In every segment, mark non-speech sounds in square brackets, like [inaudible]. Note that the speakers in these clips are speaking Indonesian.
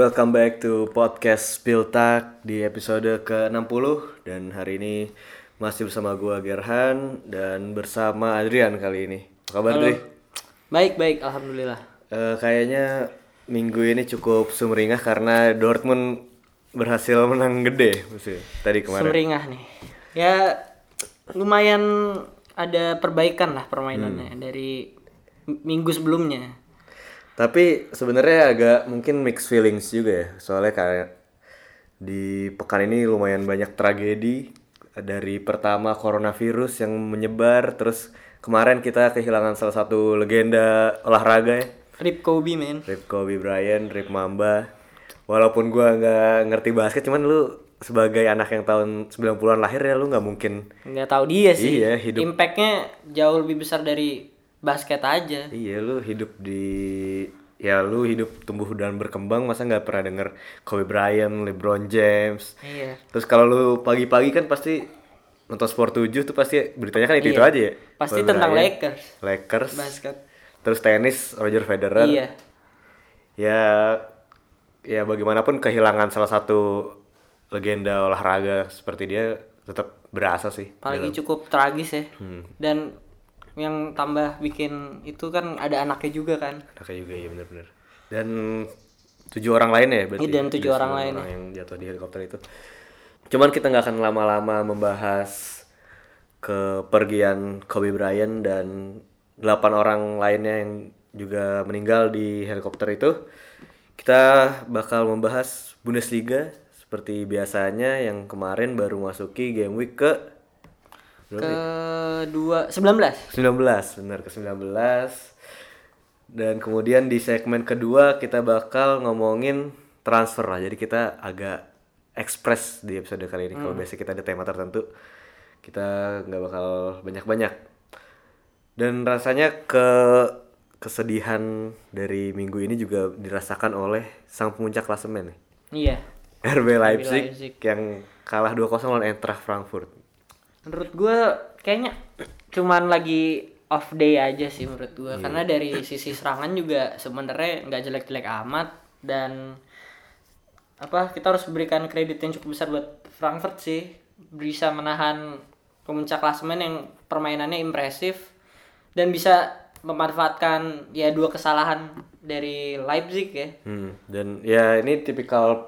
Welcome back to podcast Spiltak di episode ke-60 dan hari ini masih bersama gua Gerhan dan bersama Adrian kali ini. Apa kabar Dri? Baik baik, alhamdulillah. Eh, kayaknya minggu ini cukup sumringah karena Dortmund berhasil menang gede musuh tadi kemarin. Sumringah nih. Ya lumayan ada perbaikan lah permainannya Hmm. dari minggu sebelumnya. Tapi sebenarnya agak mungkin mixed feelings juga ya. Soalnya kayak di pekan ini lumayan banyak tragedi dari pertama coronavirus yang menyebar terus kemarin kita kehilangan salah satu legenda olahraga ya. Rip Kobe men. Rip Kobe Bryant, Rip Mamba. Walaupun gua nggak ngerti basket cuman lu sebagai anak yang tahun 90-an lahir ya lu nggak mungkin Nggak tahu dia sih. Iya, hidup- Impactnya jauh lebih besar dari basket aja. Iya lu hidup di ya lu hidup tumbuh dan berkembang masa nggak pernah denger Kobe Bryant, LeBron James. Iya. Terus kalau lu pagi-pagi kan pasti nonton Sport 7 tuh pasti beritanya kan itu itu Iya. aja ya. Pasti Kobe tentang Bryant, Lakers. Lakers. Basket. Terus tenis Roger Federer. Iya. Ya ya bagaimanapun kehilangan salah satu legenda olahraga seperti dia tetap berasa sih. Apalagi cukup tragis ya. Hmm. Dan yang tambah bikin itu kan ada anaknya juga kan. Anaknya juga ya bener-bener. Dan tujuh orang lain ya berarti. Iya, dan tujuh Dari orang lain orang yang jatuh di helikopter itu. Cuman kita nggak akan lama-lama membahas kepergian Kobe Bryant dan delapan orang lainnya yang juga meninggal di helikopter itu. Kita bakal membahas Bundesliga seperti biasanya yang kemarin baru masuki game week ke Kedua 19. 19 benar ke 19 dan kemudian di segmen kedua kita bakal ngomongin transfer lah. Jadi kita agak ekspres di episode kali ini. Kalau biasa kita ada tema tertentu kita nggak bakal banyak-banyak. Dan rasanya ke kesedihan dari minggu ini juga dirasakan oleh sang pemuncak klasemen Iya. RB Leipzig, Leipzig. yang kalah 2-0 lawan Eintracht Frankfurt Menurut gue kayaknya cuman lagi off day aja sih menurut gue Iya. karena dari sisi serangan juga sebenarnya nggak jelek-jelek amat dan apa kita harus berikan kredit yang cukup besar buat Frankfurt sih. Bisa menahan pemuncak klasemen yang permainannya impresif dan bisa memanfaatkan ya dua kesalahan dari Leipzig ya. Hmm, dan ya ini tipikal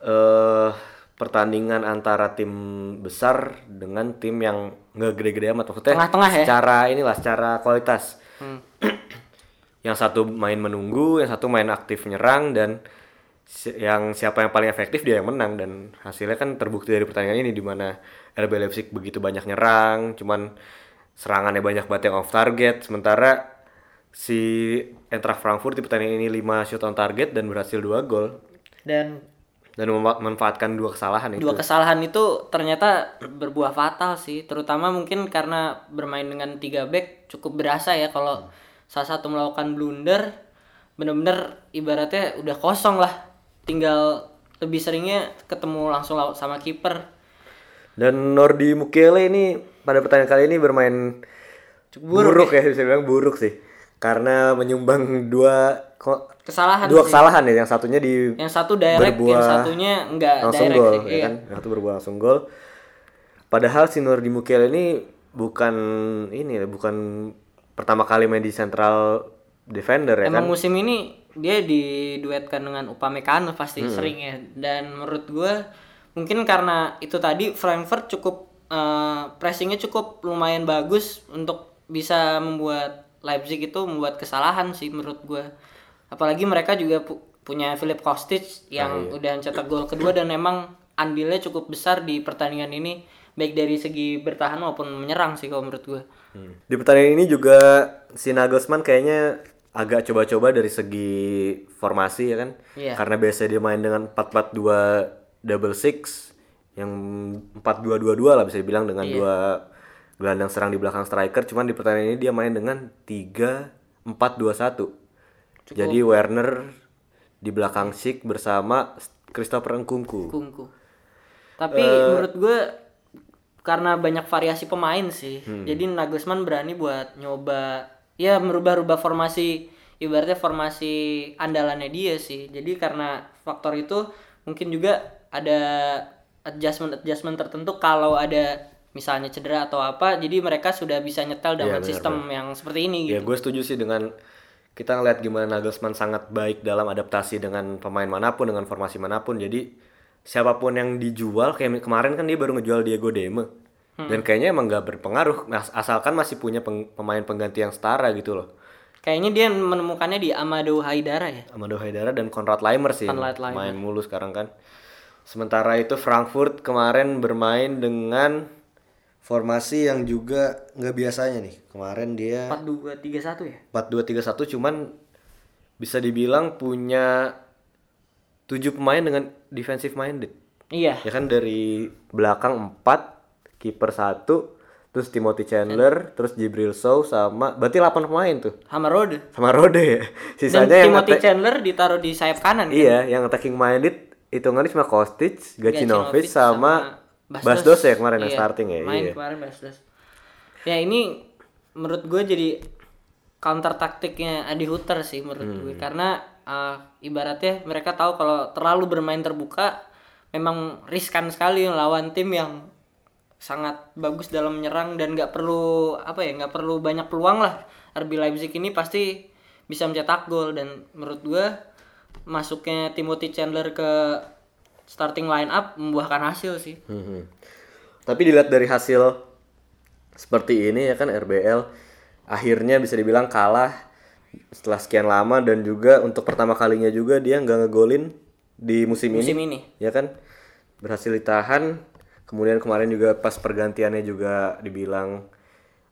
eh pertandingan antara tim besar dengan tim yang nggak gede-gede amat. Maksudnya Tengah-tengah ya? secara inilah secara kualitas. Hmm. [clears throat] yang satu main menunggu yang satu main aktif nyerang dan si- yang siapa yang paling efektif dia yang menang. Dan hasilnya kan terbukti dari pertandingan ini di mana RB Leipzig begitu banyak nyerang cuman serangannya banyak banget yang off target. Sementara si Eintracht Frankfurt di pertandingan ini 5 shot on target dan berhasil 2 gol. Dan dan mema- memanfaatkan dua kesalahan itu. dua kesalahan itu ternyata berbuah fatal sih terutama mungkin karena bermain dengan tiga back cukup berasa ya kalau salah satu melakukan blunder bener-bener ibaratnya udah kosong lah tinggal lebih seringnya ketemu langsung sama kiper Dan Nordi Mukiele ini pada pertandingan kali ini bermain buruk, ya. bisa bilang buruk sih. Karena menyumbang dua kesalahan dua sih. kesalahan ya yang satunya di yang satu direct yang berbuah satunya enggak langsung direct gol ya iya. kan yang satu berbuah langsung gol padahal si Nordi Mukiele ini bukan ini ya, bukan pertama kali main di central defender ya Emang kan musim ini dia diduetkan dengan Upamecano pasti Hmm. sering ya. Dan menurut gua mungkin karena itu tadi Frankfurt cukup eh, pressingnya cukup lumayan bagus untuk bisa membuat Leipzig itu membuat kesalahan sih menurut gua. Apalagi mereka juga pu- punya Philip Kostic yang Ah, iya. udah cetak gol kedua dan memang andilnya cukup besar di pertandingan ini baik dari segi bertahan maupun menyerang sih kalau menurut gua. Hmm. Di pertandingan ini juga si Nagelsmann kayaknya agak coba-coba dari segi formasi ya kan. Iya. Karena biasanya dia main dengan 4-4-2 double six yang 4-2-2-2 lah bisa dibilang dengan Iya. dua gelandang serang di belakang striker. Cuman di pertandingan ini dia main dengan 3-4-2-1. Jadi Werner di belakang Schick bersama Christopher Nkunku. Kungku. Tapi Eh, menurut gue karena banyak variasi pemain sih. Hmm. Jadi Nagelsmann berani buat nyoba ya merubah-rubah formasi ibaratnya formasi andalannya dia sih. Jadi karena faktor itu mungkin juga ada adjustment adjustment tertentu kalau ada misalnya cedera atau apa, jadi mereka sudah bisa nyetel dengan benar, sistem yang seperti ini Ya gitu. gue setuju sih dengan kita ngeliat gimana Nagelsmann sangat baik dalam adaptasi dengan pemain mana pun dengan formasi mana pun. Jadi siapa pun yang dijual kayak kemarin kan dia baru ngejual Diego Deme dan kayaknya emang gak berpengaruh As- asalkan masih punya peng- pemain pengganti yang setara gitu loh. Kayaknya dia menemukannya di Amado Haidara ya. Amado Haidara dan Konrad Leimer sih Konrad Laimer. main mulu sekarang kan. Sementara itu Frankfurt kemarin bermain dengan formasi yang juga nggak biasanya nih. Kemarin dia 4231 ya. 4-2-3-1 cuman bisa dibilang punya tujuh pemain dengan defensive minded. Iya. Ya kan dari belakang 4, kiper 1, terus Timothy Chandler, terus Jibril Sow sama berarti 8 pemain tuh. Sama Rode. Sama Rode [laughs] ya. Dan Sisanya yang Timothy Chandler ditaruh di sayap kanan kan? Iya, yang attacking minded hitungannya cuma Kostic, Gacinovic Gacinovic sama Basdos ya kemarin yang Iya, starting ya. Main Iya. kemarin Basdos. Ya ini menurut gue jadi counter taktiknya Adi Hutter sih menurut Hmm. gue karena uh, ibaratnya mereka tahu kalau terlalu bermain terbuka memang riskan sekali lawan tim yang sangat bagus dalam menyerang dan nggak perlu apa ya nggak perlu banyak peluang lah RB Leipzig ini pasti bisa mencetak gol dan menurut gue masuknya Timothy Chandler ke starting line up membuahkan hasil sih. Mhm. Tapi dilihat dari hasil seperti ini ya kan RBL akhirnya bisa dibilang kalah setelah sekian lama dan juga untuk pertama kalinya juga dia nggak ngegolin di musim, musim ini. Ini ya kan? Berhasil ditahan. Kemudian kemarin juga pas pergantiannya juga dibilang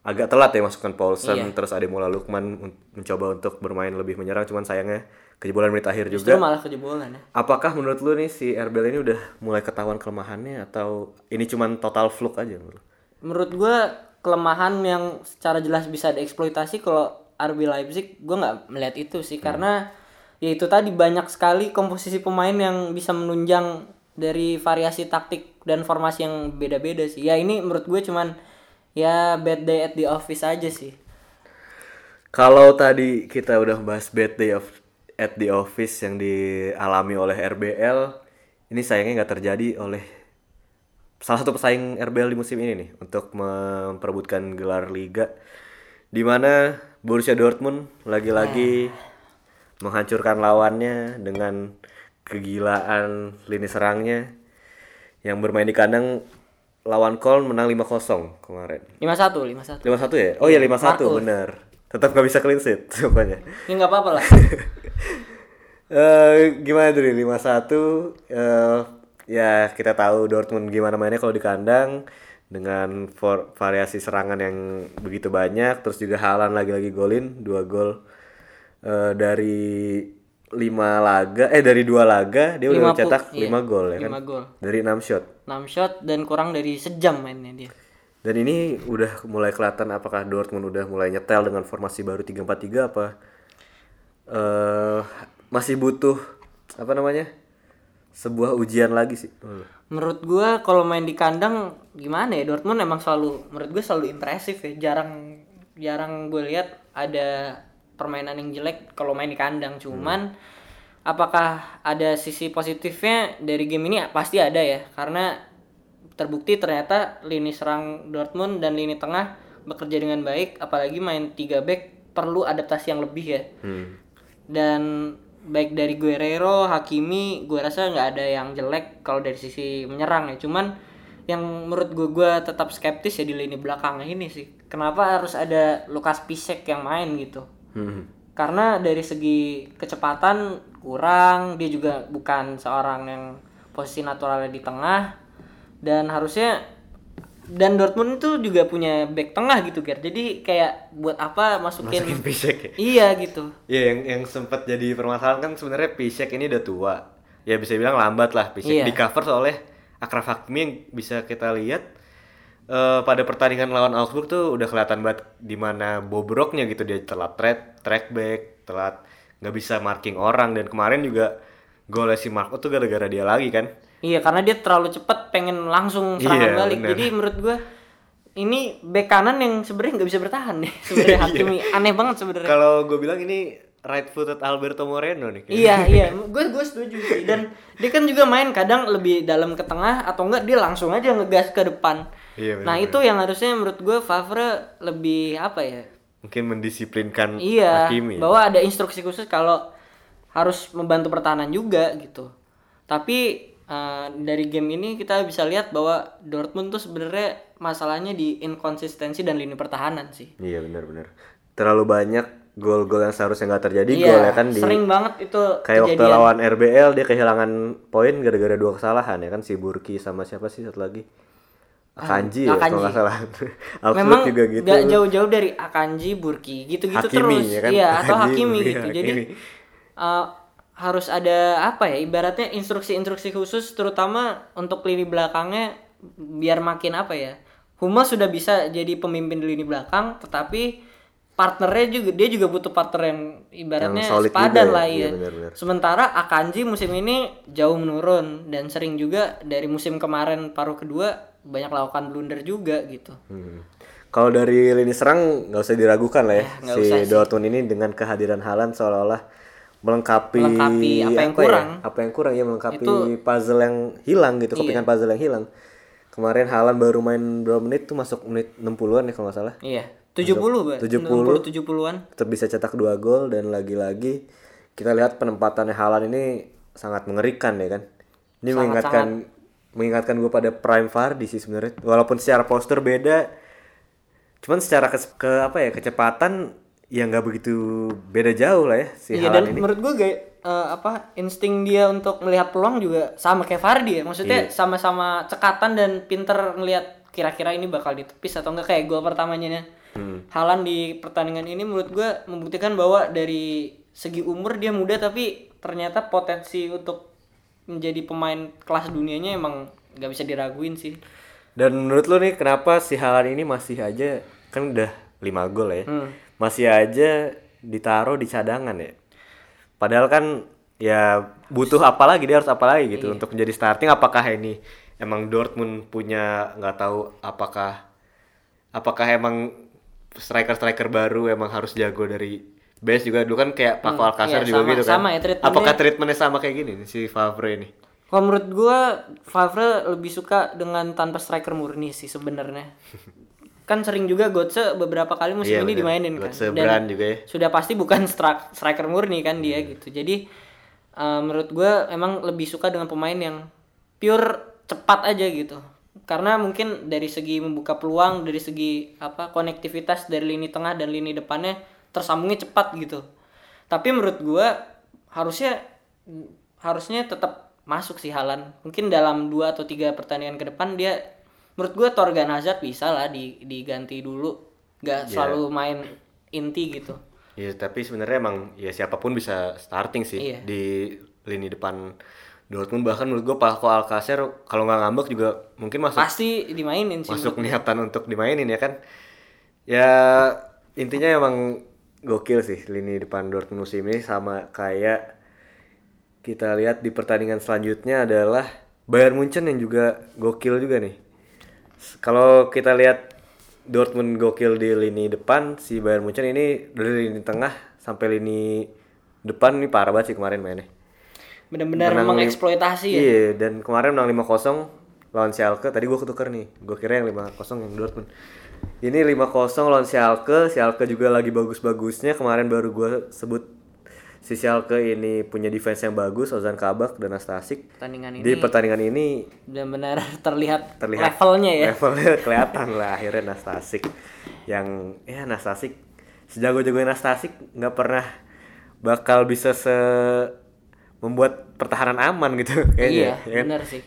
agak telat ya masukkan Paulsen. Iya. terus Ademola Lukman men- mencoba untuk bermain lebih menyerang. Cuman sayangnya kejebolan menit akhir Justru juga malah kejebolan ya. Apakah menurut lu nih si RBL ini udah mulai ketahuan kelemahannya atau ini cuman total fluke aja menurut lu? Menurut gua kelemahan yang secara jelas bisa dieksploitasi kalau RB Leipzig gua nggak melihat itu sih karena ya itu tadi banyak sekali komposisi pemain yang bisa menunjang dari variasi taktik dan formasi yang beda-beda sih. Ya ini menurut gue cuman ya bad day at the office aja sih. Kalau tadi kita udah bahas bad day of at the office yang dialami oleh RBL, ini sayangnya nggak terjadi oleh salah satu pesaing RBL di musim ini nih untuk memperebutkan gelar liga di mana Borussia Dortmund lagi-lagi menghancurkan lawannya dengan kegilaan lini serangnya yang bermain di kandang lawan Köln menang 5-0 kemarin. 5-1, 5-1. 5-1 ya? Oh iya 5-1 Markus. Tetap gak bisa clean sheet [laughs] pokoknya. Ya nggak apa-apa lah. [laughs] Eh gimana tuh nih 5-1 eh ya kita tahu Dortmund gimana mainnya kalau di kandang dengan for- variasi serangan yang begitu banyak terus juga Haaland lagi-lagi golin dua gol eh, dari lima laga eh dari dua laga dia udah Lima mencetak iya, 5 gol ya kan lima gol. dari 6 shot 6 shot dan kurang dari sejam mainnya dia. Dan ini udah mulai kelihatan apakah Dortmund udah mulai nyetel dengan formasi baru 3-4-3 apa eh masih butuh apa namanya? sebuah ujian lagi sih. Menurut gua kalau main di kandang gimana ya Dortmund emang selalu menurut gue selalu impresif ya. Jarang jarang gue lihat ada permainan yang jelek kalau main di kandang. Cuman apakah ada sisi positifnya dari game ini pasti ada ya. Karena terbukti ternyata lini serang Dortmund dan lini tengah bekerja dengan baik apalagi main 3 back perlu adaptasi yang lebih ya Hmm. dan baik dari Guerrero, Hakimi, gue rasa nggak ada yang jelek kalau dari sisi menyerang ya. Cuman yang menurut gue gue tetap skeptis ya di lini belakang ini sih. Kenapa harus ada Lukas Pisek yang main gitu? Hmm. Karena dari segi kecepatan kurang, dia juga bukan seorang yang posisi naturalnya di tengah dan harusnya dan Dortmund itu juga punya back tengah gitu Ger. Jadi kayak buat apa masukin, Masukin Piszek ya? Iya gitu. Iya yang yang sempat jadi permasalahan kan sebenarnya Piszek ini udah tua. Ya bisa bilang lambat lah Piszek Iya. di cover oleh Akraf Hakimi yang bisa kita lihat eh, pada pertandingan lawan Augsburg tuh udah kelihatan banget di mana bobroknya gitu dia telat track track back, telat nggak bisa marking orang dan kemarin juga golnya si Marco tuh gara-gara dia lagi kan. Iya karena dia terlalu cepat pengen langsung serangan Iya, balik. bener. Jadi menurut gua ini bek kanan yang sebenarnya nggak bisa bertahan nih. [laughs] Sebenarnya Iya. Hakimi aneh banget sebenarnya. Kalau gue bilang ini right footed Alberto Moreno nih. kayaknya. Iya iya, [laughs] gue gue setuju sih. Dan dia kan juga main kadang lebih dalam ke tengah atau enggak dia langsung aja ngegas ke depan. Iya, nah itu yang harusnya menurut gue Favre lebih apa ya? Mungkin mendisiplinkan Iya, Hakimi. bahwa ada instruksi khusus kalau harus membantu pertahanan juga gitu. Tapi eh, dari game ini kita bisa lihat bahwa Dortmund tuh sebenarnya masalahnya di inkonsistensi dan lini pertahanan sih. Iya benar-benar. Terlalu banyak gol-gol yang seharusnya nggak terjadi Iya, gol ya kan di sering banget itu kayak waktu kejadian. lawan RBL dia kehilangan poin gara-gara dua kesalahan ya kan si Burki sama siapa sih satu lagi Akanji ya kalau Akanji. nggak salah [laughs] Memang juga gitu gak jauh-jauh dari Akanji, Burki, gitu-gitu Hakimi, terus. ya kan? Iya, atau Akanji, Hakimi Burki, gitu. Jadi Hakimi. eh, harus ada apa ya? Ibaratnya instruksi-instruksi khusus terutama untuk lini belakangnya biar makin apa ya? Hummels sudah bisa jadi pemimpin di lini belakang, tetapi partnernya juga dia juga butuh partner yang ibaratnya Yang solid sepadan ya? lah Iya, ya. benar-benar. Sementara Akanji musim ini jauh menurun dan sering juga dari musim kemarin paruh kedua banyak lakukan blunder juga gitu. Hmm. Kalau dari lini serang nggak usah diragukan lah ya, nggak si. Dortmund ini dengan kehadiran Haaland seolah-olah melengkapi, Melengkapi apa yang ya, kurang. apa yang kurang ya melengkapi Itu- puzzle yang hilang gitu, Iya. kepingan puzzle yang hilang. Kemarin Haaland baru main berapa menit tuh masuk menit 60-an ya kalau nggak salah. Iya, 70 Mbak. 70. 70-an. Tetap bisa cetak dua gol dan lagi-lagi kita lihat penempatannya Haaland ini sangat mengerikan ya kan. Ini mengingatkan mengingatkan gue pada Prime Vardy sih sebenarnya. Walaupun secara postur beda, cuman secara ke, ke apa ya kecepatan ya nggak begitu beda jauh lah ya si Iya dan ini. menurut gue gay, eh, apa insting dia untuk melihat peluang juga sama kayak Fardi ya. Maksudnya Iya. sama-sama cekatan dan pinter ngelihat kira-kira ini bakal ditepis atau enggak kayak gol pertamanya nya. Hmm. Halan di pertandingan ini menurut gue membuktikan bahwa dari segi umur dia muda tapi ternyata potensi untuk menjadi pemain kelas dunianya emang nggak bisa diraguin sih. Dan menurut lu nih kenapa si Haaland ini masih aja kan udah 5 gol ya. Hmm. Masih aja ditaruh di cadangan ya. Padahal kan ya butuh apa lagi dia harus apa lagi Iya. gitu untuk menjadi starting apakah ini emang Dortmund punya nggak tahu apakah apakah emang striker-striker baru emang harus jago dari base juga dulu kan kayak Paco Alcacer iya, juga sama- gitu kan. sama ya, treatmentnya. apakah treatmentnya sama kayak gini nih, si Favre ini? Kalau menurut gua Favre lebih suka dengan tanpa striker murni sih sebenarnya. [laughs] kan sering juga Götze beberapa kali musim Iya, ini bener. dimainin kan. Götze, Brand juga ya. Sudah pasti bukan stri- striker murni kan dia gitu. Jadi eh, menurut gua emang lebih suka dengan pemain yang pure cepat aja gitu. Karena mungkin dari segi membuka peluang, dari segi apa konektivitas dari lini tengah dan lini depannya tersambungnya cepat gitu. Tapi menurut gua harusnya harusnya tetap masuk sih Halan. Mungkin dalam dua atau tiga pertandingan ke depan dia menurut gua Torgan Hazard bisa lah di, diganti dulu. Gak selalu main inti gitu. Iya, tapi sebenarnya emang ya siapa pun bisa starting sih Iya. di lini depan Dortmund bahkan menurut gue Paco Alcacer kalau nggak ngambek juga mungkin masuk Pasti dimainin sih. masuk niatan untuk dimainin ya kan. Ya intinya emang gokil sih lini depan Dortmund musim ini sama kayak kita lihat di pertandingan selanjutnya adalah Bayern Munchen yang juga gokil juga nih. Kalau kita lihat Dortmund gokil di lini depan, si Bayern Munchen ini dari lini tengah sampai lini depan ini parah banget sih kemarin mainnya. Benar-benar mengeksploitasi ya. Iya, dan kemarin menang 5-0 lawan Schalke. Tadi gua ketuker nih. Gua kira yang 5-0 yang Dortmund. Ini 5-0 lawan Schalke. Schalke juga lagi bagus-bagusnya. Kemarin baru gua sebut si Schalke ini punya defense yang bagus, Ozan Kabak dan Nastasik. Pertandingan ini Di pertandingan ini benar-benar [laughs] terlihat, terlihat levelnya ya. Levelnya [laughs] kelihatan lah akhirnya Nastasik yang ya Nastasik sejago-jagonya Nastasik nggak pernah bakal bisa se membuat pertahanan aman gitu [laughs] kayaknya. iya, ya kan? benar sih.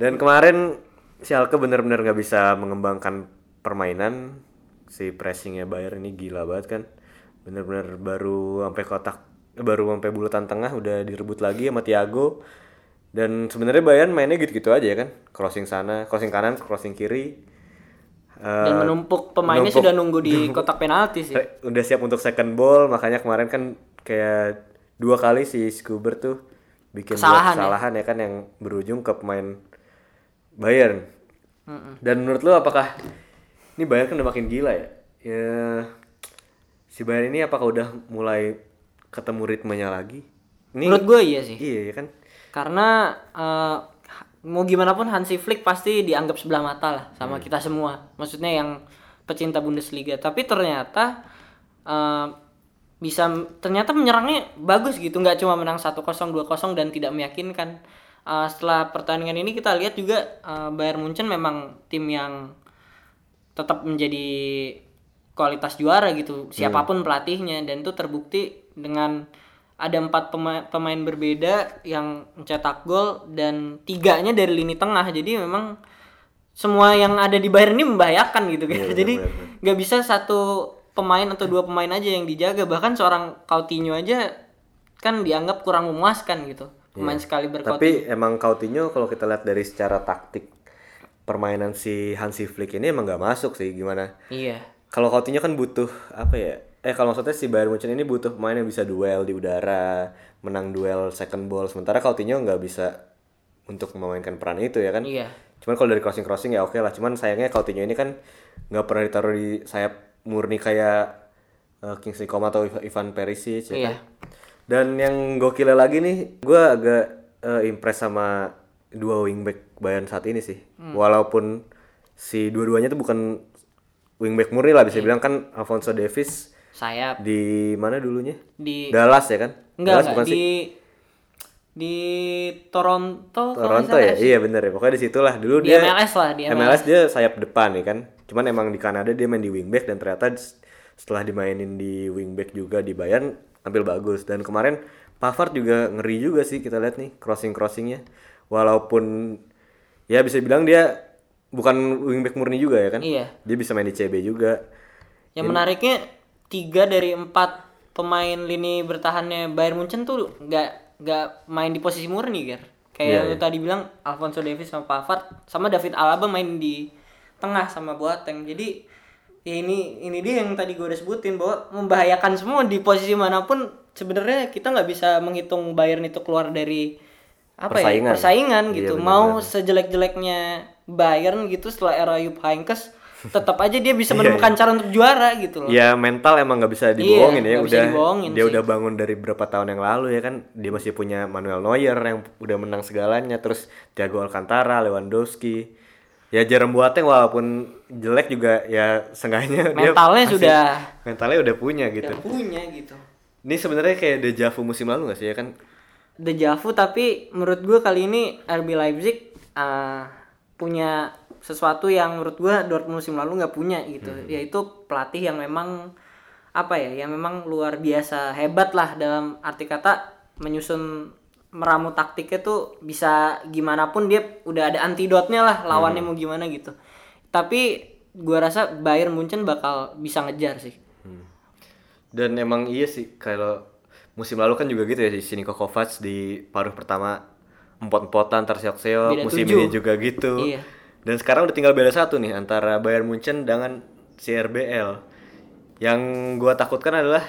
Dan kemarin Schalke benar-benar nggak bisa mengembangkan permainan si pressingnya Bayern ini gila banget kan. Benar-benar baru sampai kotak baru sampai bulatan tengah udah direbut lagi sama Thiago. Dan sebenarnya Bayern mainnya gitu-gitu aja ya kan. Crossing sana, crossing kanan, crossing kiri. Eh, Dan menumpuk pemainnya menumpuk- sudah nunggu di [laughs] kotak penalti sih. Udah siap untuk second ball makanya kemarin kan kayak dua kali si Scuber tuh bikin dua Kesalahan ya? kesalahan ya? kan yang berujung ke pemain Bayern dan menurut lu apakah ini Bayern kan udah makin gila ya ya si Bayern ini apakah udah mulai ketemu ritmenya lagi. Ini Menurut gue iya sih. iya ya kan. Karena eh, mau gimana pun Hansi Flick pasti dianggap sebelah mata lah sama kita semua. Maksudnya yang pecinta Bundesliga. Tapi ternyata eh, bisa ternyata menyerangnya bagus gitu, nggak cuma menang 1-0, 2-0 dan tidak meyakinkan. Eh, setelah pertandingan ini kita lihat juga eh, Bayern Munchen memang tim yang tetap menjadi kualitas juara gitu siapa pun pelatihnya dan itu terbukti dengan ada empat pema- pemain berbeda yang mencetak gol dan tiganya dari lini tengah. Jadi memang semua yang ada di Bayern ini membahayakan gitu kan. Jadi nggak bisa satu pemain atau dua pemain aja yang dijaga. Bahkan seorang Coutinho aja kan dianggap kurang memuaskan gitu pemain sekali berkautinho Tapi emang Coutinho kalau kita lihat dari secara taktik permainan si Hansi Flick ini emang nggak masuk sih gimana. iya. Kalau Coutinho kan butuh apa ya? Eh kalau maksudnya si Bayern Munchen ini butuh pemain yang bisa duel di udara, menang duel second ball. Sementara Coutinho nggak bisa untuk memainkan peran itu ya kan? iya Cuman kalau dari crossing crossing ya oke lah. Cuman sayangnya Coutinho ini kan nggak pernah ditaruh di sayap murni kayak uh, Kingsley Coman atau Iv- Ivan Perisic ya Iya. kan? Dan yang gokilnya lagi nih, gue agak uh, impress sama dua wingback Bayern saat ini sih. Hmm. Walaupun si dua-duanya tuh bukan wingback murni lah bisa Iya. bilang kan Alfonso Davis sayap di mana dulunya? di Dallas ya kan? enggak Dallas enggak bukan di sih? di Toronto Toronto ya, iya bener ya. Pokoknya di situlah dulu di dia MLS lah di MLS. MLS dia sayap depan nih kan. Cuman emang di Kanada dia main di wingback dan ternyata setelah dimainin di wingback juga di Bayern tampil bagus dan kemarin Pavard juga ngeri juga sih kita lihat nih crossing crossingnya walaupun ya bisa bilang dia bukan wingback murni juga ya kan Iya. dia bisa main di CB juga Yang menariknya tiga dari empat pemain lini bertahannya Bayern Munchen tuh nggak nggak main di posisi murni Ger. Kayak Iya, lu tadi bilang Alfonso Davies sama Pavard sama David Alaba main di tengah sama Boateng. Jadi ya ini ini dia yang tadi gue udah sebutin bahwa membahayakan semua di posisi mana pun sebenarnya kita nggak bisa menghitung Bayern itu keluar dari apa Persaingan. ya persaingan Iya, gitu bener, mau sejelek-jeleknya Bayern gitu setelah era Jupp Heynckes tetap aja dia bisa menemukan cara untuk juara gitu loh. Ya mental emang nggak bisa dibohongin ya nggak bisa udah. dibohongin dia sih. udah bangun dari berapa tahun yang lalu ya kan dia masih punya Manuel Neuer yang udah menang segalanya terus Thiago Alcantara Lewandowski. Ya Jerome Boateng walaupun jelek juga ya seenggaknya dia Mentalnya masih- sudah- mentalnya udah punya gitu. udah punya gitu. Ini sebenarnya kayak deja vu musim lalu gak sih ya kan? Deja vu tapi menurut gue kali ini RB Leipzig uh, punya sesuatu yang menurut gue Dortmund musim lalu nggak punya gitu. Yaitu pelatih yang memang apa ya yang memang luar biasa hebat lah dalam arti kata menyusun meramu taktiknya tuh bisa gimana pun dia udah ada antidotnya lah lawannya mau gimana gitu. Tapi gua rasa Bayern Munchen bakal bisa ngejar sih. Dan emang iya sih kalau musim lalu kan juga gitu ya si Niko Kovac di paruh pertama empot-empotan terseok-seok musim tujuh. ini juga gitu. Iya. Dan sekarang udah tinggal beda satu nih antara Bayern Munchen dengan CRBL yang gua takutkan adalah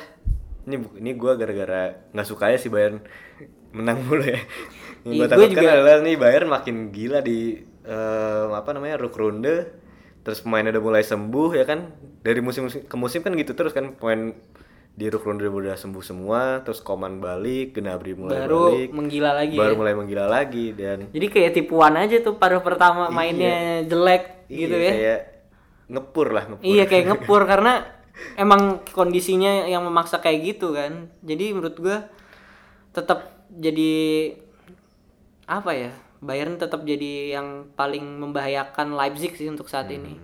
ini ini gua gara-gara nggak suka ya si Bayern menang [laughs] mulu ya. Yang Iya, gua takutkan juga- adalah nih Bayern makin gila di eh, apa namanya Rukrunde terus pemainnya udah mulai sembuh ya kan? Dari musim ke musim kan gitu terus kan pemain di Rukrunde udah sembuh semua terus Koman balik Gnabry mulai baru balik menggila lagi baru ya. mulai menggila lagi dan jadi kayak tipuan aja tuh paruh pertama mainnya jelek gitu iya, ya kayak ngepur lah ngepur Iya kayak [laughs] ngepur karena emang kondisinya yang memaksa kayak gitu kan. Jadi menurut gua tetap jadi apa ya? Bayern tetap jadi yang paling membahayakan Leipzig sih untuk saat ini.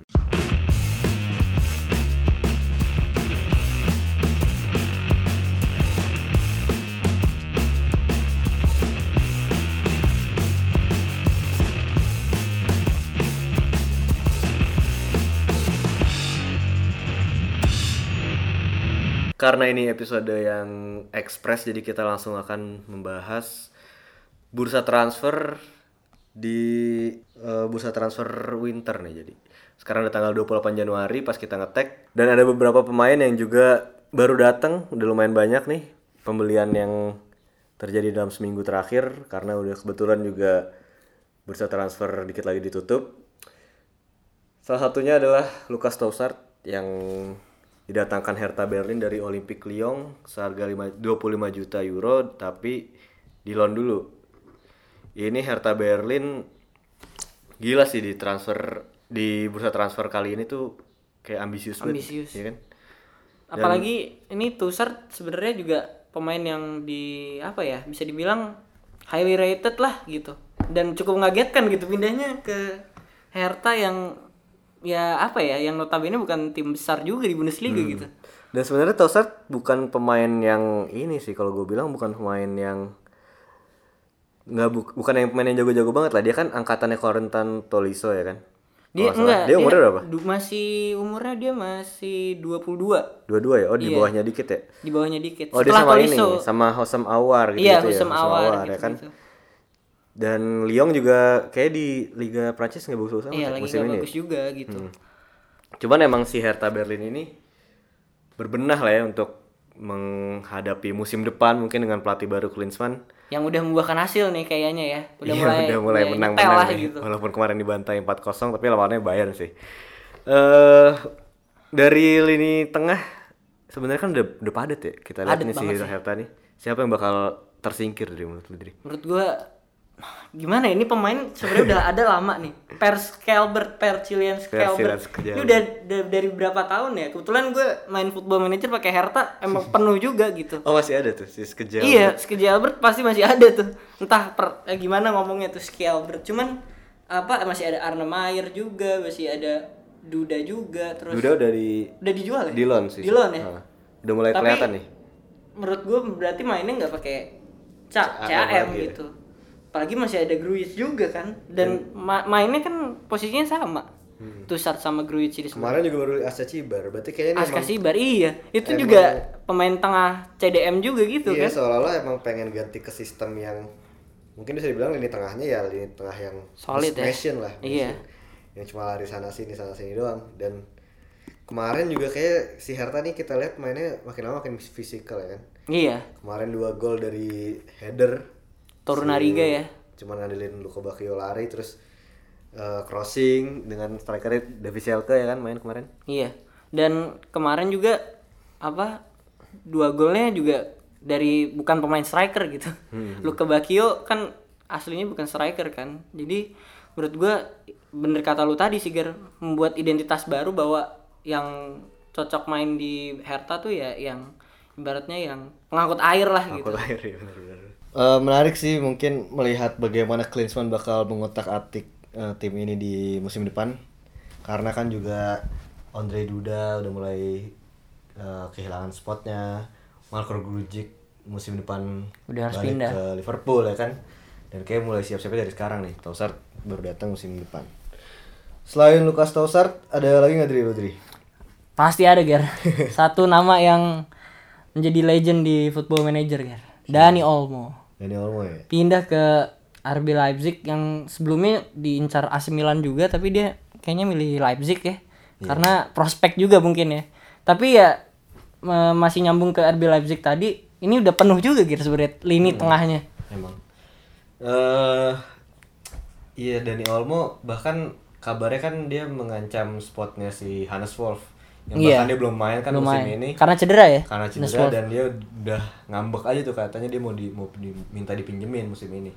Karena ini episode yang ekspres jadi kita langsung akan membahas bursa transfer di eh, bursa transfer winter nih jadi. Sekarang udah tanggal 28 Januari pas kita ngetek dan ada beberapa pemain yang juga baru datang, udah lumayan banyak nih pembelian yang terjadi dalam seminggu terakhir karena udah kebetulan juga bursa transfer dikit lagi ditutup. Salah satunya adalah Lukas Tousart yang didatangkan Hertha Berlin dari Olympic Lyon seharga lima- 25 juta euro tapi di loan dulu. Ini Hertha Berlin gila sih di transfer di bursa transfer kali ini tuh kayak ambisius banget, Ambisius. ya kan? Apalagi ini Tussard sebenarnya juga pemain yang di apa ya bisa dibilang highly rated lah gitu dan cukup mengagetkan gitu pindahnya ke Hertha yang ya apa ya yang notabene bukan tim besar juga di Bundesliga gitu. Dan sebenarnya Tossard bukan pemain yang ini sih kalau gue bilang bukan pemain yang nggak bu- bukan yang pemain yang jago-jago banget lah dia kan angkatannya Corentin Tolisso ya kan Dia salah. enggak dia umurnya berapa du- masih umurnya dia masih 22 dua-dua ya oh di bawahnya dikit ya di bawahnya dikit. oh dia Setelah sama Tolisso. ini sama Hosam Awar gitu, Iya, ya Husam Awar ya gitu, kan gitu. Dan Lyon juga kayak di Liga Prancis nggak bagus-bagus amat Iya, ya lagi musim nggak ini ya? bagus juga gitu. Cuman emang si Hertha Berlin ini berbenah lah ya untuk menghadapi musim depan mungkin dengan pelatih baru Klinsmann Yang udah membuahkan hasil nih kayaknya ya. Udah Iya, mulai udah mulai menang-menang nih. gitu. Walaupun kemarin dibantai 4-0 tapi lawannya Bayern sih. Eh dari lini tengah sebenarnya kan udah udah padat ya. Kita lihat nih si. Hertha nih. Siapa yang bakal tersingkir dari menurut lu? Menurut gua gimana ya, ini pemain sebenarnya udah ada lama nih. Per Scalbert, Per Chilean Scalbert. Ini udah da- dari berapa tahun ya? Kebetulan gue main football manager pakai Hertha emang [laughs] penuh juga gitu. Oh masih ada tuh si Skejal. Iya, Scalbert pasti masih ada tuh. Entah per, eh, gimana ngomongnya tuh Scalbert. Cuman apa masih ada Arne Meyer juga, masih ada Duda juga, terus Duda udah di udah dijual ya? di loan sih. Di loan ya? Ah. Udah mulai Tapi- kelihatan nih. menurut gue berarti mainnya nggak pakai ya? gitu apalagi masih ada Grujic juga kan dan ma- mainnya kan posisinya sama Hmm. Sama Grujic di sebelah Kemarin juga baru Asa Cibar. Berarti kayaknya ini Aska Sibar iya itu emang- juga pemain tengah CDM juga gitu Iya, kan seolah-olah emang pengen ganti ke sistem yang mungkin bisa dibilang lini tengahnya ya lini tengah yang Solid ya. lah. Iya. mission. Yang cuma lari sana sini sana sini doang dan kemarin juga kayak si Hertha nih kita lihat mainnya makin lama makin fisikal ya kan. iya Kemarin dua gol dari header. Torunariga ya Cuma ngandelin Luka Bakio lari terus eh, crossing dengan strikernya Davis Selke ya kan main kemarin. iya dan kemarin juga apa dua golnya juga dari bukan pemain striker gitu Hmm. Luka Bakio kan aslinya bukan striker kan jadi menurut gua bener kata lu tadi sih Ger membuat identitas baru bahwa yang cocok main di Hertha tuh ya yang ibaratnya yang pengangkut air lah gitu Aku lahir ya benar-benar. Eh, menarik sih mungkin melihat bagaimana Klinsmann bakal mengotak-atik eh, tim ini di musim depan. Karena kan juga Andre Duda udah mulai eh, kehilangan spotnya. Marco Grujic musim depan Udah harus balik pindah. ke Liverpool ya kan? Dan kayak mulai siap-siap dari sekarang nih. Tossard baru datang musim depan. Selain Lukas Tossard ada lagi nggak Dri lu, Dri? pasti ada Ger. [laughs] Satu nama yang menjadi legend di Football Manager Ger. Dani Olmo Dani Olmo ya pindah ke RB Leipzig yang sebelumnya diincar AC Milan juga tapi dia kayaknya milih Leipzig ya. Karena prospek juga mungkin ya. Tapi ya masih nyambung ke RB Leipzig tadi ini udah penuh juga gitu sebenarnya lini tengahnya. Emang. Eh iya Dani Olmo bahkan kabarnya kan dia mengancam spotnya si Hannes Wolf. Yang Iya. bahkan dia belum main kan Belum musim main. ini karena cedera ya karena cedera dan dia udah ngambek aja tuh katanya dia mau di mau diminta dipinjemin musim ini.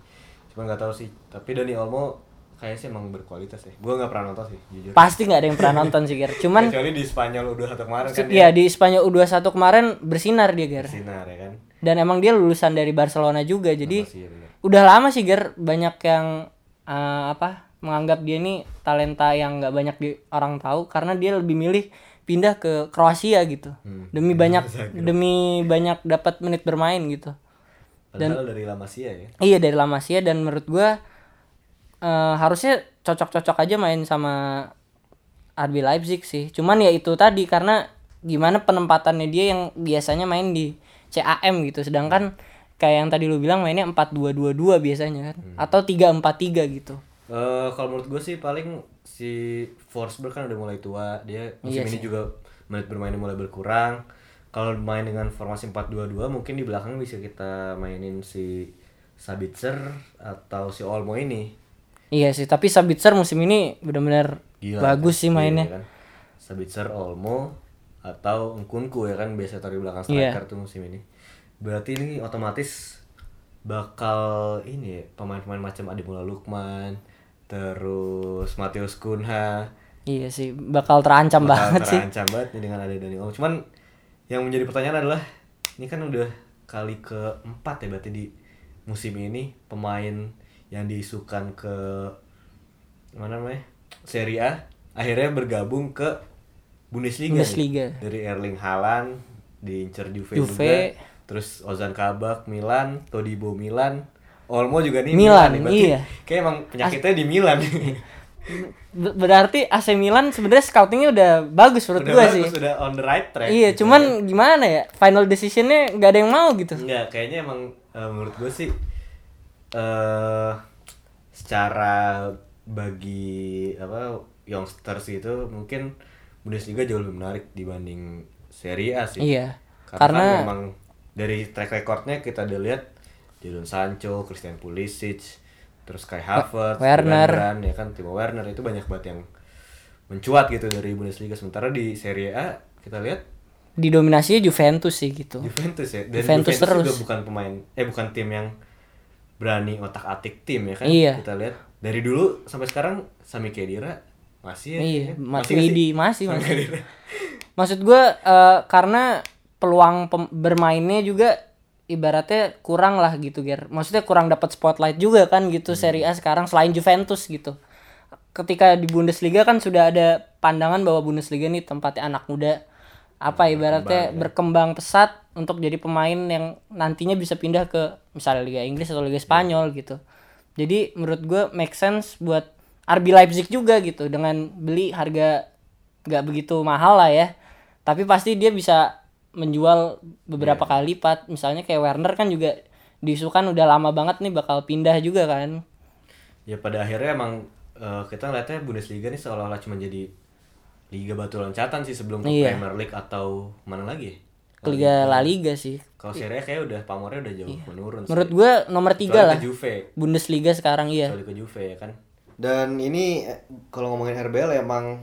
Cuma nggak tahu sih. Tapi Dani Olmo kayaknya sih emang berkualitas ya. Gua nggak pernah nonton sih jujur. pasti nggak ada yang pernah nonton sih Ger [laughs] cuman Kecuali di Spanyol udah satu kemarin kan ya di Spanyol U21 kemarin bersinar dia Ger sinar ya kan. dan emang dia lulusan dari Barcelona juga jadi Masih ya bener. udah lama sih Ger banyak yang eh, apa menganggap dia ini talenta yang nggak banyak di orang tahu karena dia lebih milih pindah ke Kroasia gitu. Hmm. demi banyak [laughs] demi banyak dapat menit bermain gitu. Padahal dari La Masia ya. iya dari La Masia dan menurut gua eh, harusnya cocok-cocok aja main sama RB Leipzig sih. Cuman ya itu tadi karena gimana penempatannya dia yang biasanya main di CAM gitu. Sedangkan kayak yang tadi lu bilang mainnya 4-2-2-2 biasanya kan. Atau 3-4-3 gitu Eh kalau menurut gue sih paling si Forsberg kan udah mulai tua, dia musim Iya ini juga menit bermainnya mulai berkurang. Kalau main dengan formasi 4-2-2 mungkin di belakang bisa kita mainin si Sabitzer atau si Olmo ini. iya sih tapi Sabitzer musim ini benar-benar bagus kan? sih mainnya Iya kan? Sabitzer, Olmo, atau Nkunku ya kan biasa taruh di belakang Iya. striker tuh musim ini. Berarti ini otomatis bakal ini ya, pemain-pemain macam Ademola Lukman, terus Mateus Kunha Iya sih, bakal terancam bakal banget sih. terancam banget nih dengan ada Dani Olmo. Cuman yang menjadi pertanyaan adalah ini kan udah kali keempat ya berarti di musim ini pemain yang diisukan ke mana namanya Serie A akhirnya bergabung ke Bundesliga, nih. Bundesliga. dari Erling Haaland diincer Juve, Juve. juga terus Ozan Kabak Milan Todibo Milan Olmo juga nih Milan, nih. Berarti iya. kayak emang penyakitnya di Milan Be- Berarti AC Milan sebenarnya scoutingnya udah bagus menurut udah gua bagus, sih. udah on the right track Iya, gitu cuman ya. gimana ya? Final decisionnya nggak ada yang mau gitu. Enggak, kayaknya emang eh, menurut gue sih eh secara bagi apa youngsters itu mungkin Bundesliga jauh lebih menarik dibanding Serie A sih. Iya. Karena, Karena, kan memang dari track recordnya kita udah lihat Jadon Sancho, Christian Pulisic, terus Kai Havertz, Werner. Julian Brand, ya kan Timo Werner itu banyak banget yang mencuat gitu dari Bundesliga sementara di Serie A kita lihat didominasinya Juventus sih gitu. Juventus ya dan Juventus Juventus, juga terus. bukan pemain eh bukan tim yang berani otak atik tim ya kan Iya. kita lihat dari dulu sampai sekarang Sami Khedira masih ya Iya, kayaknya. Matuidi nggak sih? masih masih. Khedira. Maksud gua eh, karena peluang pem- bermainnya juga ibaratnya kurang lah gitu, Ger. Maksudnya kurang dapat spotlight juga kan gitu Serie A sekarang selain Juventus gitu. Ketika di Bundesliga kan sudah ada pandangan bahwa Bundesliga ini tempatnya anak muda apa ibaratnya berkembang pesat untuk jadi pemain yang nantinya bisa pindah ke misalnya Liga Inggris atau Liga Spanyol gitu. Jadi menurut gue make sense buat RB Leipzig juga gitu dengan beli harga nggak begitu mahal lah ya. Tapi pasti dia bisa menjual beberapa kali lipat. Misalnya kayak Werner kan juga diisukan udah lama banget nih bakal pindah juga kan. ya pada akhirnya emang eh, kita ngeliatnya Bundesliga nih seolah-olah cuma jadi liga batu loncatan sih sebelum ke Iya. Premier League atau mana lagi ya? Ke Liga La Liga sih. kalau Serie A kayak udah pamornya udah jauh menurun Menurut sih. gue nomor tiga Kecuali lah. ke Juve Bundesliga sekarang iya. kecuali ke Juve ya kan dan ini eh, kalau ngomongin RBL emang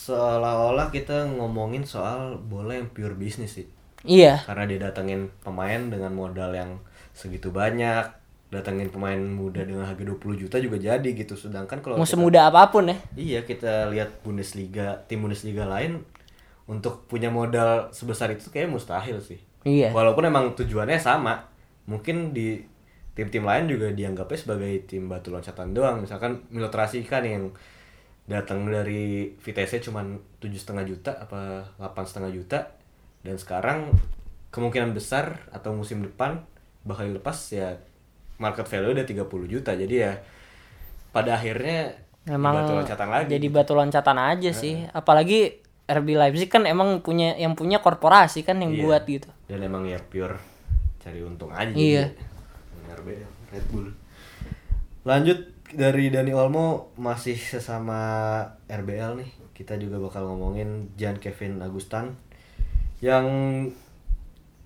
seolah-olah kita ngomongin soal bola yang pure bisnis sih Iya. karena dia datengin pemain dengan modal yang segitu banyak datengin pemain muda dengan harga 20 juta juga jadi gitu sedangkan kalau Mau kita- semudah apa pun ya. iya kita lihat Bundesliga tim Bundesliga lain untuk punya modal sebesar itu kayak mustahil sih Iya. walaupun emang tujuannya sama mungkin di tim-tim lain juga dianggapnya sebagai tim batu loncatan doang misalkan Milotrasi kan yang datang dari Vitesse cuman tujuh setengah juta apa delapan setengah juta dan sekarang kemungkinan besar atau musim depan bakal dilepas ya market value udah 30 juta jadi ya pada akhirnya ya Memang batu loncatan lagi jadi batu loncatan aja sih. Apalagi RB Leipzig kan emang punya yang punya korporasi kan yang Iya. buat gitu. dan emang ya pure cari untung aja Iya. RBL Red Bull lanjut dari Dani Olmo masih sesama RBL nih kita juga bakal ngomongin Jan Kevin Agustan yang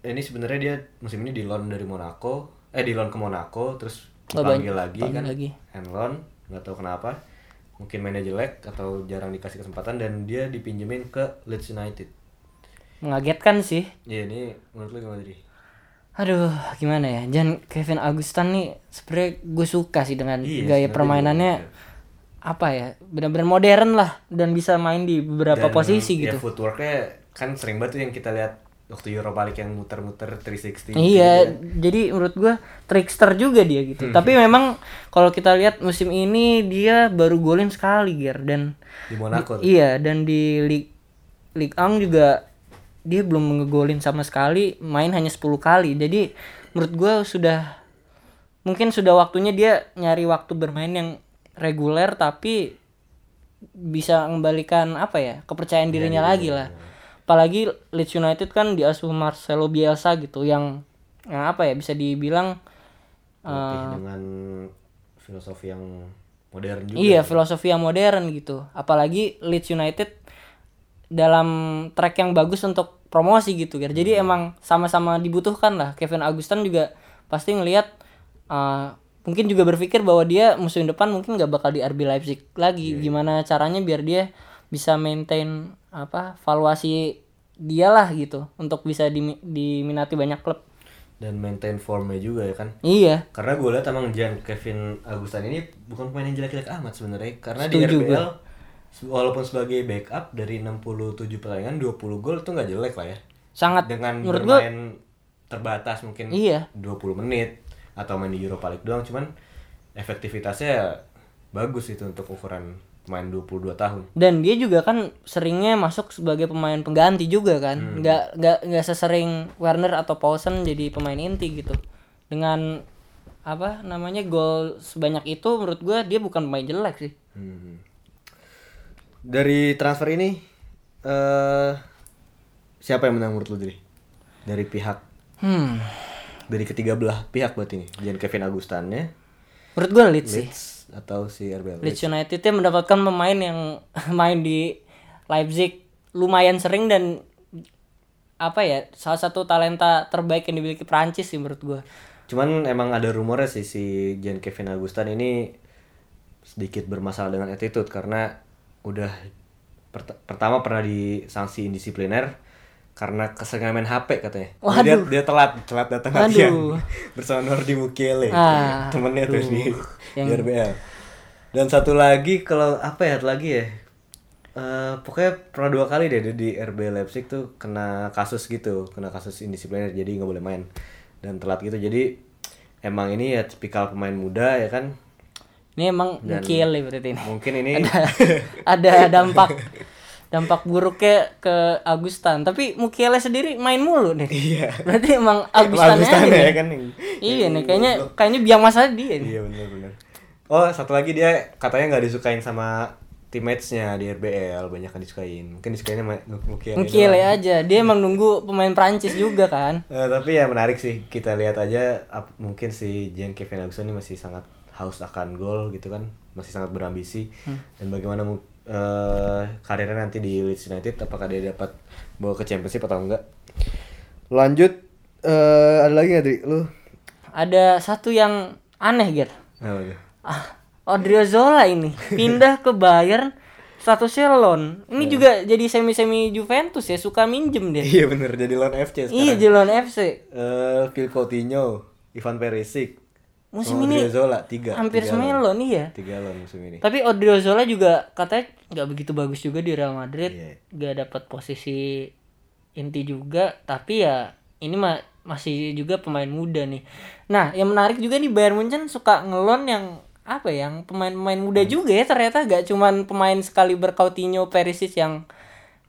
ini sebenarnya dia musim ini di loan dari Monaco eh di loan ke Monaco terus Oh, dipanggil ban- lagi kan lagi. hand loan nggak tahu kenapa mungkin mainnya jelek atau jarang dikasih kesempatan dan dia dipinjemin ke Leeds United Mengagetkan sih. Iya ini menurut lu gimana tadi? Aduh, gimana ya? Jan Kevin Agustan nih sebenarnya gue suka sih dengan Iya, gaya permainannya apa ya? Benar-benar modern lah dan bisa main di beberapa Dan, posisi ya, gitu. footworknya kan sering banget tuh yang kita lihat waktu Europa League yang muter-muter 360 Iya, gitu jadi menurut gua trickster juga dia gitu. Tapi memang kalau kita lihat musim ini dia baru golin sekali, Ger dan di Monaco tuh. iya dan di Ligue Ligue 1 juga dia belum ngegolin sama sekali, main hanya 10 kali. Jadi menurut gua sudah mungkin sudah waktunya dia nyari waktu bermain yang reguler tapi bisa mengembalikan apa ya kepercayaan dirinya lagi lah apalagi Leeds United kan diasuh Marcelo Bielsa gitu yang yang apa ya bisa dibilang eh, dengan filosofi yang modern juga. iya filosofi yang modern gitu apalagi Leeds United dalam track yang bagus untuk promosi gitu Ger. jadi emang sama-sama dibutuhkan lah. Kevin Agustan juga pasti ngelihat eh, mungkin juga berpikir bahwa dia musim depan mungkin nggak bakal di RB Leipzig lagi. Gimana caranya biar dia bisa maintain apa valuasi dia lah gitu untuk bisa dimi- diminati banyak klub. dan maintain formnya juga ya kan? Iya, karena gue lihat emang Jan Kevin Agustan ini bukan pemain yang jelek-jelek amat sebenarnya. Karena Setuju di RBL walaupun sebagai backup dari 67 pertandingan 20 gol tuh nggak jelek lah ya. Sangat dengan bermain terbatas mungkin Iya. 20 menit atau main di Europa League doang cuman efektivitasnya bagus itu untuk ukuran pemain 22 tahun. Dan dia juga kan seringnya masuk sebagai pemain pengganti juga kan. Nggak nggak nggak sesering Werner atau Paulsen jadi pemain inti gitu. Dengan apa namanya gol sebanyak itu menurut gua dia bukan pemain jelek sih. Hmm. Dari transfer ini eh siapa yang menang menurut lu? Dari pihak hmm dari ketiga belah pihak buat ini. Jangan Kevin Agustannya, menurut gua Leeds sih Leeds atau si RBL. Leeds United dia mendapatkan pemain yang [laughs] main di Leipzig lumayan sering dan apa ya salah satu talenta terbaik yang dimiliki Prancis sih menurut gua Cuman emang ada rumornya sih si Jan Kevin Agustan ini sedikit bermasalah dengan attitude karena udah pert- pertama pernah disanksi indisipliner karena keseringan main HP katanya. Jadi Dia, dia telat telat datang latihan Waduh. [laughs] bersama Nordi Mukiele Ah, temennya tuh di, yang- di RBL. Dan satu lagi kalau apa ya lagi ya Eh, pokoknya pernah dua kali deh dia di RB Leipzig tuh kena kasus gitu, kena kasus indisipliner jadi nggak boleh main dan telat gitu. Jadi emang ini ya tipikal pemain muda ya kan. Ini emang Mukiele berarti ini Mungkin ini ada dampak dampak buruknya ke Agustan tapi Mukiele sendiri main mulu nih iya. berarti emang Agustan Agustan ya nih. kan. yang- iya nih kayaknya kayaknya biang masalah dia nih Iya benar-benar. Oh satu lagi dia katanya nggak disukain sama teammates-nya di RBL banyak yang disukain. Mungkin disukainnya Mukiele. Mukiele aja dia emang nunggu pemain Prancis juga kan Eh, tapi ya menarik sih kita lihat aja mungkin si Jean Kevin Agustin ini masih sangat haus akan gol gitu kan. Masih sangat berambisi. Dan bagaimana mu- eh, karirnya nanti di Leeds United? Apakah dia dapat bawa ke Championship atau enggak? Lanjut eh, ada lagi nggak Dri? Lu? Ada satu yang aneh gitu Apa tuh? ah Odriozola ini pindah ke Bayern statusnya loan. Ini juga jadi semi semi Juventus ya suka minjem dia. Iya bener jadi lawan FC sekarang. iya Jelon FC eh Phil Coutinho Ivan Perisic musim sama ini Odriozola tiga hampir tiga semuanya loan. loan iya tiga loan musim ini Tapi Odriozola juga katanya nggak begitu bagus juga di Real Madrid, nggak dapat posisi inti juga. Tapi ya ini mah masih juga pemain muda nih. Nah, yang menarik juga nih Bayern Munchen suka ngelon yang apa ya, yang pemain-pemain muda juga ya ternyata gak cuman pemain sekali Coutinho, Perisic yang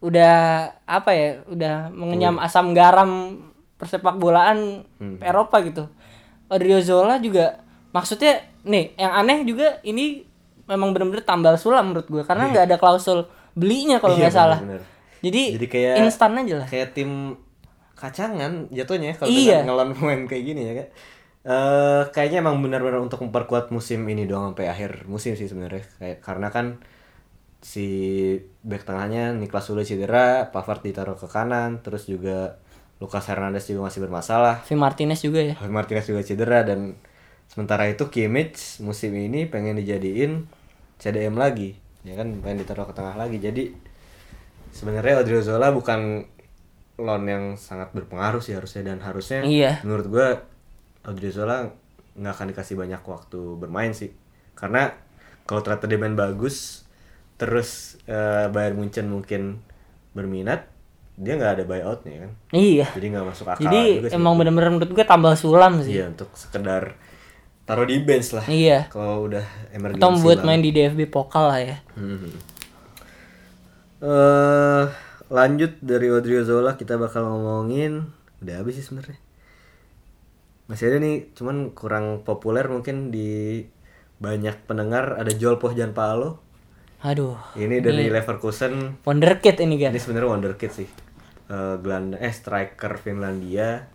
udah apa ya, udah mengenyam asam garam persepak bolaan Eropa gitu. Odriozola juga maksudnya nih yang aneh juga ini memang benar-benar tambal sulam menurut gue karena nggak ada klausul belinya kalau Iya, nggak salah. bener-bener. Jadi, Jadi kayak- instan aja lah. kayak tim kacangan jatuhnya kalau Iya. ngelon pemain kayak gini ya kan. Eh kayaknya emang benar-benar untuk memperkuat musim ini doang sampai akhir musim sih sebenarnya. Kayak karena kan si back tengahnya Niklas Sule cedera, Pavard ditaruh ke kanan, terus juga Lucas Hernandez juga masih bermasalah. V Martinez juga ya. Javi Martinez juga cedera dan sementara itu Kimmich musim ini pengen dijadiin CDM lagi ya kan pengen ditaruh ke tengah lagi jadi sebenarnya Odriozola bukan loan yang sangat berpengaruh sih harusnya dan harusnya Iya. menurut gua Odriozola nggak akan dikasih banyak waktu bermain sih karena kalau ternyata dia main bagus terus eh, Bayern Munchen mungkin berminat dia nggak ada buyoutnya kan Iya. jadi nggak masuk akal Jadi juga sih. emang bener-bener menurut gue tambal sulam sih. Iya untuk sekedar taruh di bench lah. Iya. Kalau udah emergency. Atau buat main di DFB Pokal lah ya. Hmm. Eh, lanjut dari Odriozola kita bakal ngomongin udah habis sih sebenarnya. Masih ada nih, cuman kurang populer mungkin di banyak pendengar ada Joel Pohjanpalo. Aduh. Ini dari Leverkusen. Wonderkid ini kan. Ini sebenarnya wonderkid sih. Eh Gelanda eh striker Finlandia.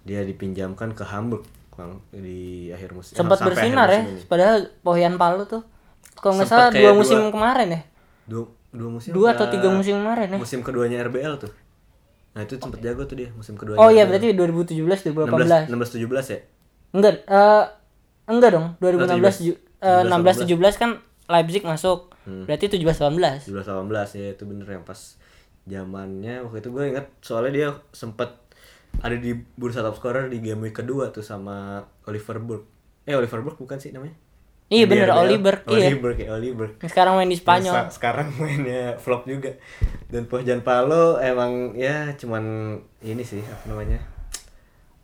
Dia dipinjamkan ke Hamburg Bang, di akhir musim. Sempat bersinar ya. musim ini. Padahal Pohjan Palu tuh kalau nggak salah dua dua- musim kemarin ya. Dua, dua musim Dua atau tiga musim kemarin ya. musim keduanya RBL tuh nah itu sempet jago tuh dia musim kedua Oh iya berarti 2017 2018. 16 17 ya Enggak, eh enggak dong. 2016 17. ju- eh, 16 17 kan Leipzig masuk. Berarti 17 18. 17 18 ya itu bener yang pas zamannya waktu itu gue ingat soalnya dia sempet ada di bursa top scorer di game week kedua tuh sama Oliver Burke. Eh Oliver Burke bukan sih namanya? Iya bener RBL. Oliver. Iya. Oliver kayak Oliver. Sekarang main di Spanyol. Sa- sekarang [laughs] mainnya flop juga. Dan Pojan Palo emang ya cuman ini sih apa namanya?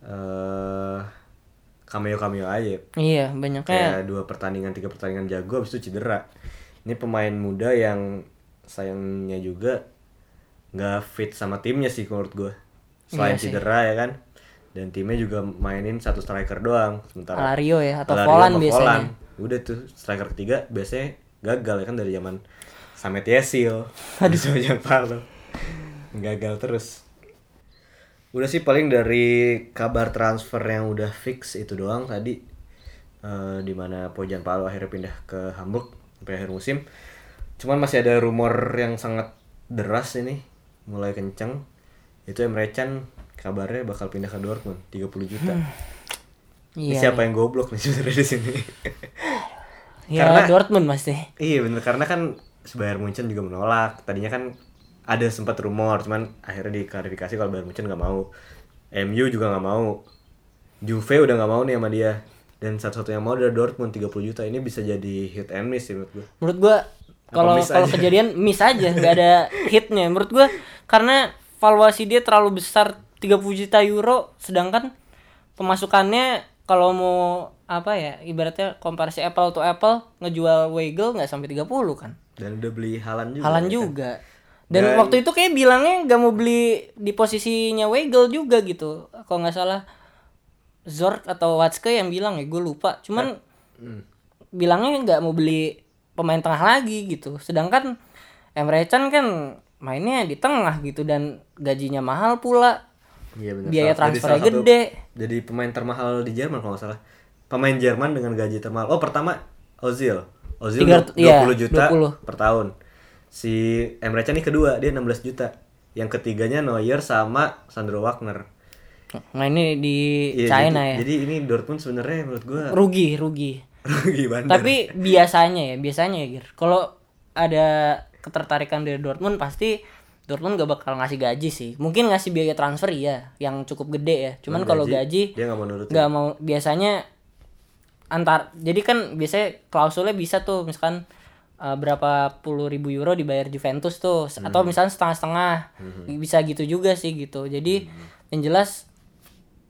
Eh cameo-cameo aja. Iya, banyaknya Kayak dua pertandingan, tiga pertandingan jago habis itu cedera. Ini pemain muda yang sayangnya juga nggak fit sama timnya sih menurut gue. Selain Iya sih. cedera ya kan. Dan timnya juga mainin satu striker doang sementara Alario ya atau Alario Volan biasanya. Volan. Udah tuh striker ketiga biasanya gagal ya kan dari zaman Samet Yesil. [laughs] Aduh sama Palo. Gagal terus. Udah sih paling dari kabar transfer yang udah fix itu doang tadi. Eh di mana Pojan Palo akhirnya pindah ke Hamburg sampai akhir musim. Cuman masih ada rumor yang sangat deras ini mulai kenceng. Itu Emre Can kabarnya bakal pindah ke Dortmund 30 juta. Ini Iya. siapa yang goblok nih sebenarnya di sini? [laughs] Ya Karena- Dortmund pasti. iya bener karena kan Bayern Munchen juga menolak. Tadinya kan ada sempat rumor, cuman akhirnya diklarifikasi kalau Bayern Munchen nggak mau. MU juga nggak mau. Juve udah nggak mau nih sama dia. Dan satu-satu yang mau adalah Dortmund 30 juta. Ini bisa jadi hit and miss sih menurut gue. Menurut gua kalau kalau kejadian miss aja, nggak ada hitnya. Menurut gua karena valuasi dia terlalu besar 30 juta euro sedangkan pemasukannya kalau mau apa ya ibaratnya komparasi apple to apple ngejual Weigel nggak sampai 30 kan Dan udah beli Halan juga. Halan ya kan? juga dan, Dan- waktu itu kayak bilangnya nggak mau beli di posisinya Weigel juga gitu kalau nggak salah Zork atau Watske yang bilang ya gue lupa cuman Hmm. bilangnya nggak mau beli pemain tengah lagi gitu sedangkan Emre Can kan mainnya di tengah gitu dan gajinya mahal pula Iya bener. biaya Salah- jadi salah satu- gede Jadi pemain termahal di Jerman kalau nggak salah. Pemain Jerman dengan gaji termahal. Oh pertama Ozil. Ozil Tiga- 20 iya, juta 20. per tahun. Si Emre Can nih kedua dia 16 juta. Yang ketiganya Neuer sama Sandro Wagner. mainnya di Iya, China jadi, ya Jadi ini Dortmund sebenarnya menurut gua rugi rugi [laughs] rugi bandar. tapi biasanya ya biasanya ya Gir. Kalau ada ketertarikan dari Dortmund pasti Dortmund gak bakal ngasih gaji sih. Mungkin ngasih biaya transfer iya yang cukup gede ya. Cuman kalau gaji dia nggak mau nurutin. mau biasanya antar jadi kan biasanya klausulnya bisa tuh misalkan uh, berapa puluh ribu euro dibayar Juventus tuh atau misalnya setengah-setengah. Bisa gitu juga sih gitu. Jadi yang jelas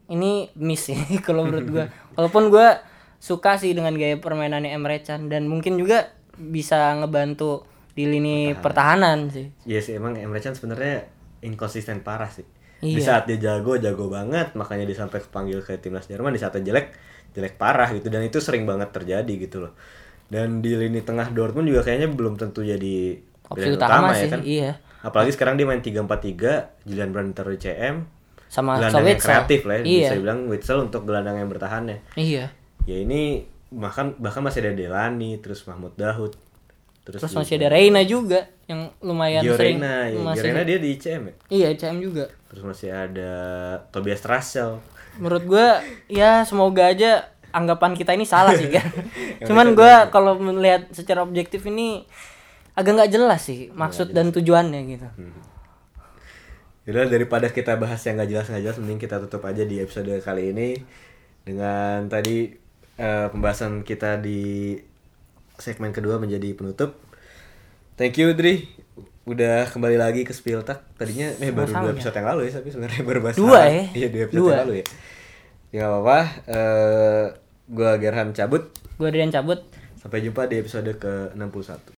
ini miss sih [laughs] kalau menurut gua. [laughs] Walaupun gua suka sih dengan gaya permainannya Emre Can dan mungkin juga bisa ngebantu di lini pertahanan sih Iya sih emang Emre Can sebenarnya inkonsisten parah sih. Di Iya. saat dia jago, jago banget, makanya dia sampai kepanggil ke timnas Jerman. Di saat dia jelek, jelek parah gitu. Dan itu sering banget terjadi gitu loh. Dan di lini tengah Dortmund juga kayaknya belum tentu jadi opsi pilihan utama, ya sih kan. iya Apalagi sekarang dia main 3-4-3, Julian Brand taruh CM, sama gelandang yang kreatif lah ya, iya bisa bilang Witsel untuk gelandang yang bertahannya. iya Ya ini bahkan bahkan masih ada Delani, terus Mahmud Dahoud, terus, terus masih ada Reina juga yang lumayan Gio sering Reyna, ya. masih Gio Reyna dia di ICM ya. iya CM juga Terus masih ada Tobias Russell. menurut gua ya semoga aja anggapan kita ini salah sih kan [laughs] cuman gua kalau melihat secara objektif ini agak nggak jelas sih maksud dan tujuannya gitu Yaudah daripada kita bahas yang nggak jelas nggak jelas, mending kita tutup aja di episode kali ini dengan tadi eh, pembahasan kita di segmen kedua menjadi penutup. Thank you Dri, udah kembali lagi ke Spiltak. Tadinya eh baru dua episode yang lalu ya, tapi sebenarnya baru bahas Dua ya? Iya dua episode Dua. yang lalu ya. Ya apa-apa. Eh, gua Gerhan cabut. gua Adrian cabut Sampai jumpa di episode ke 61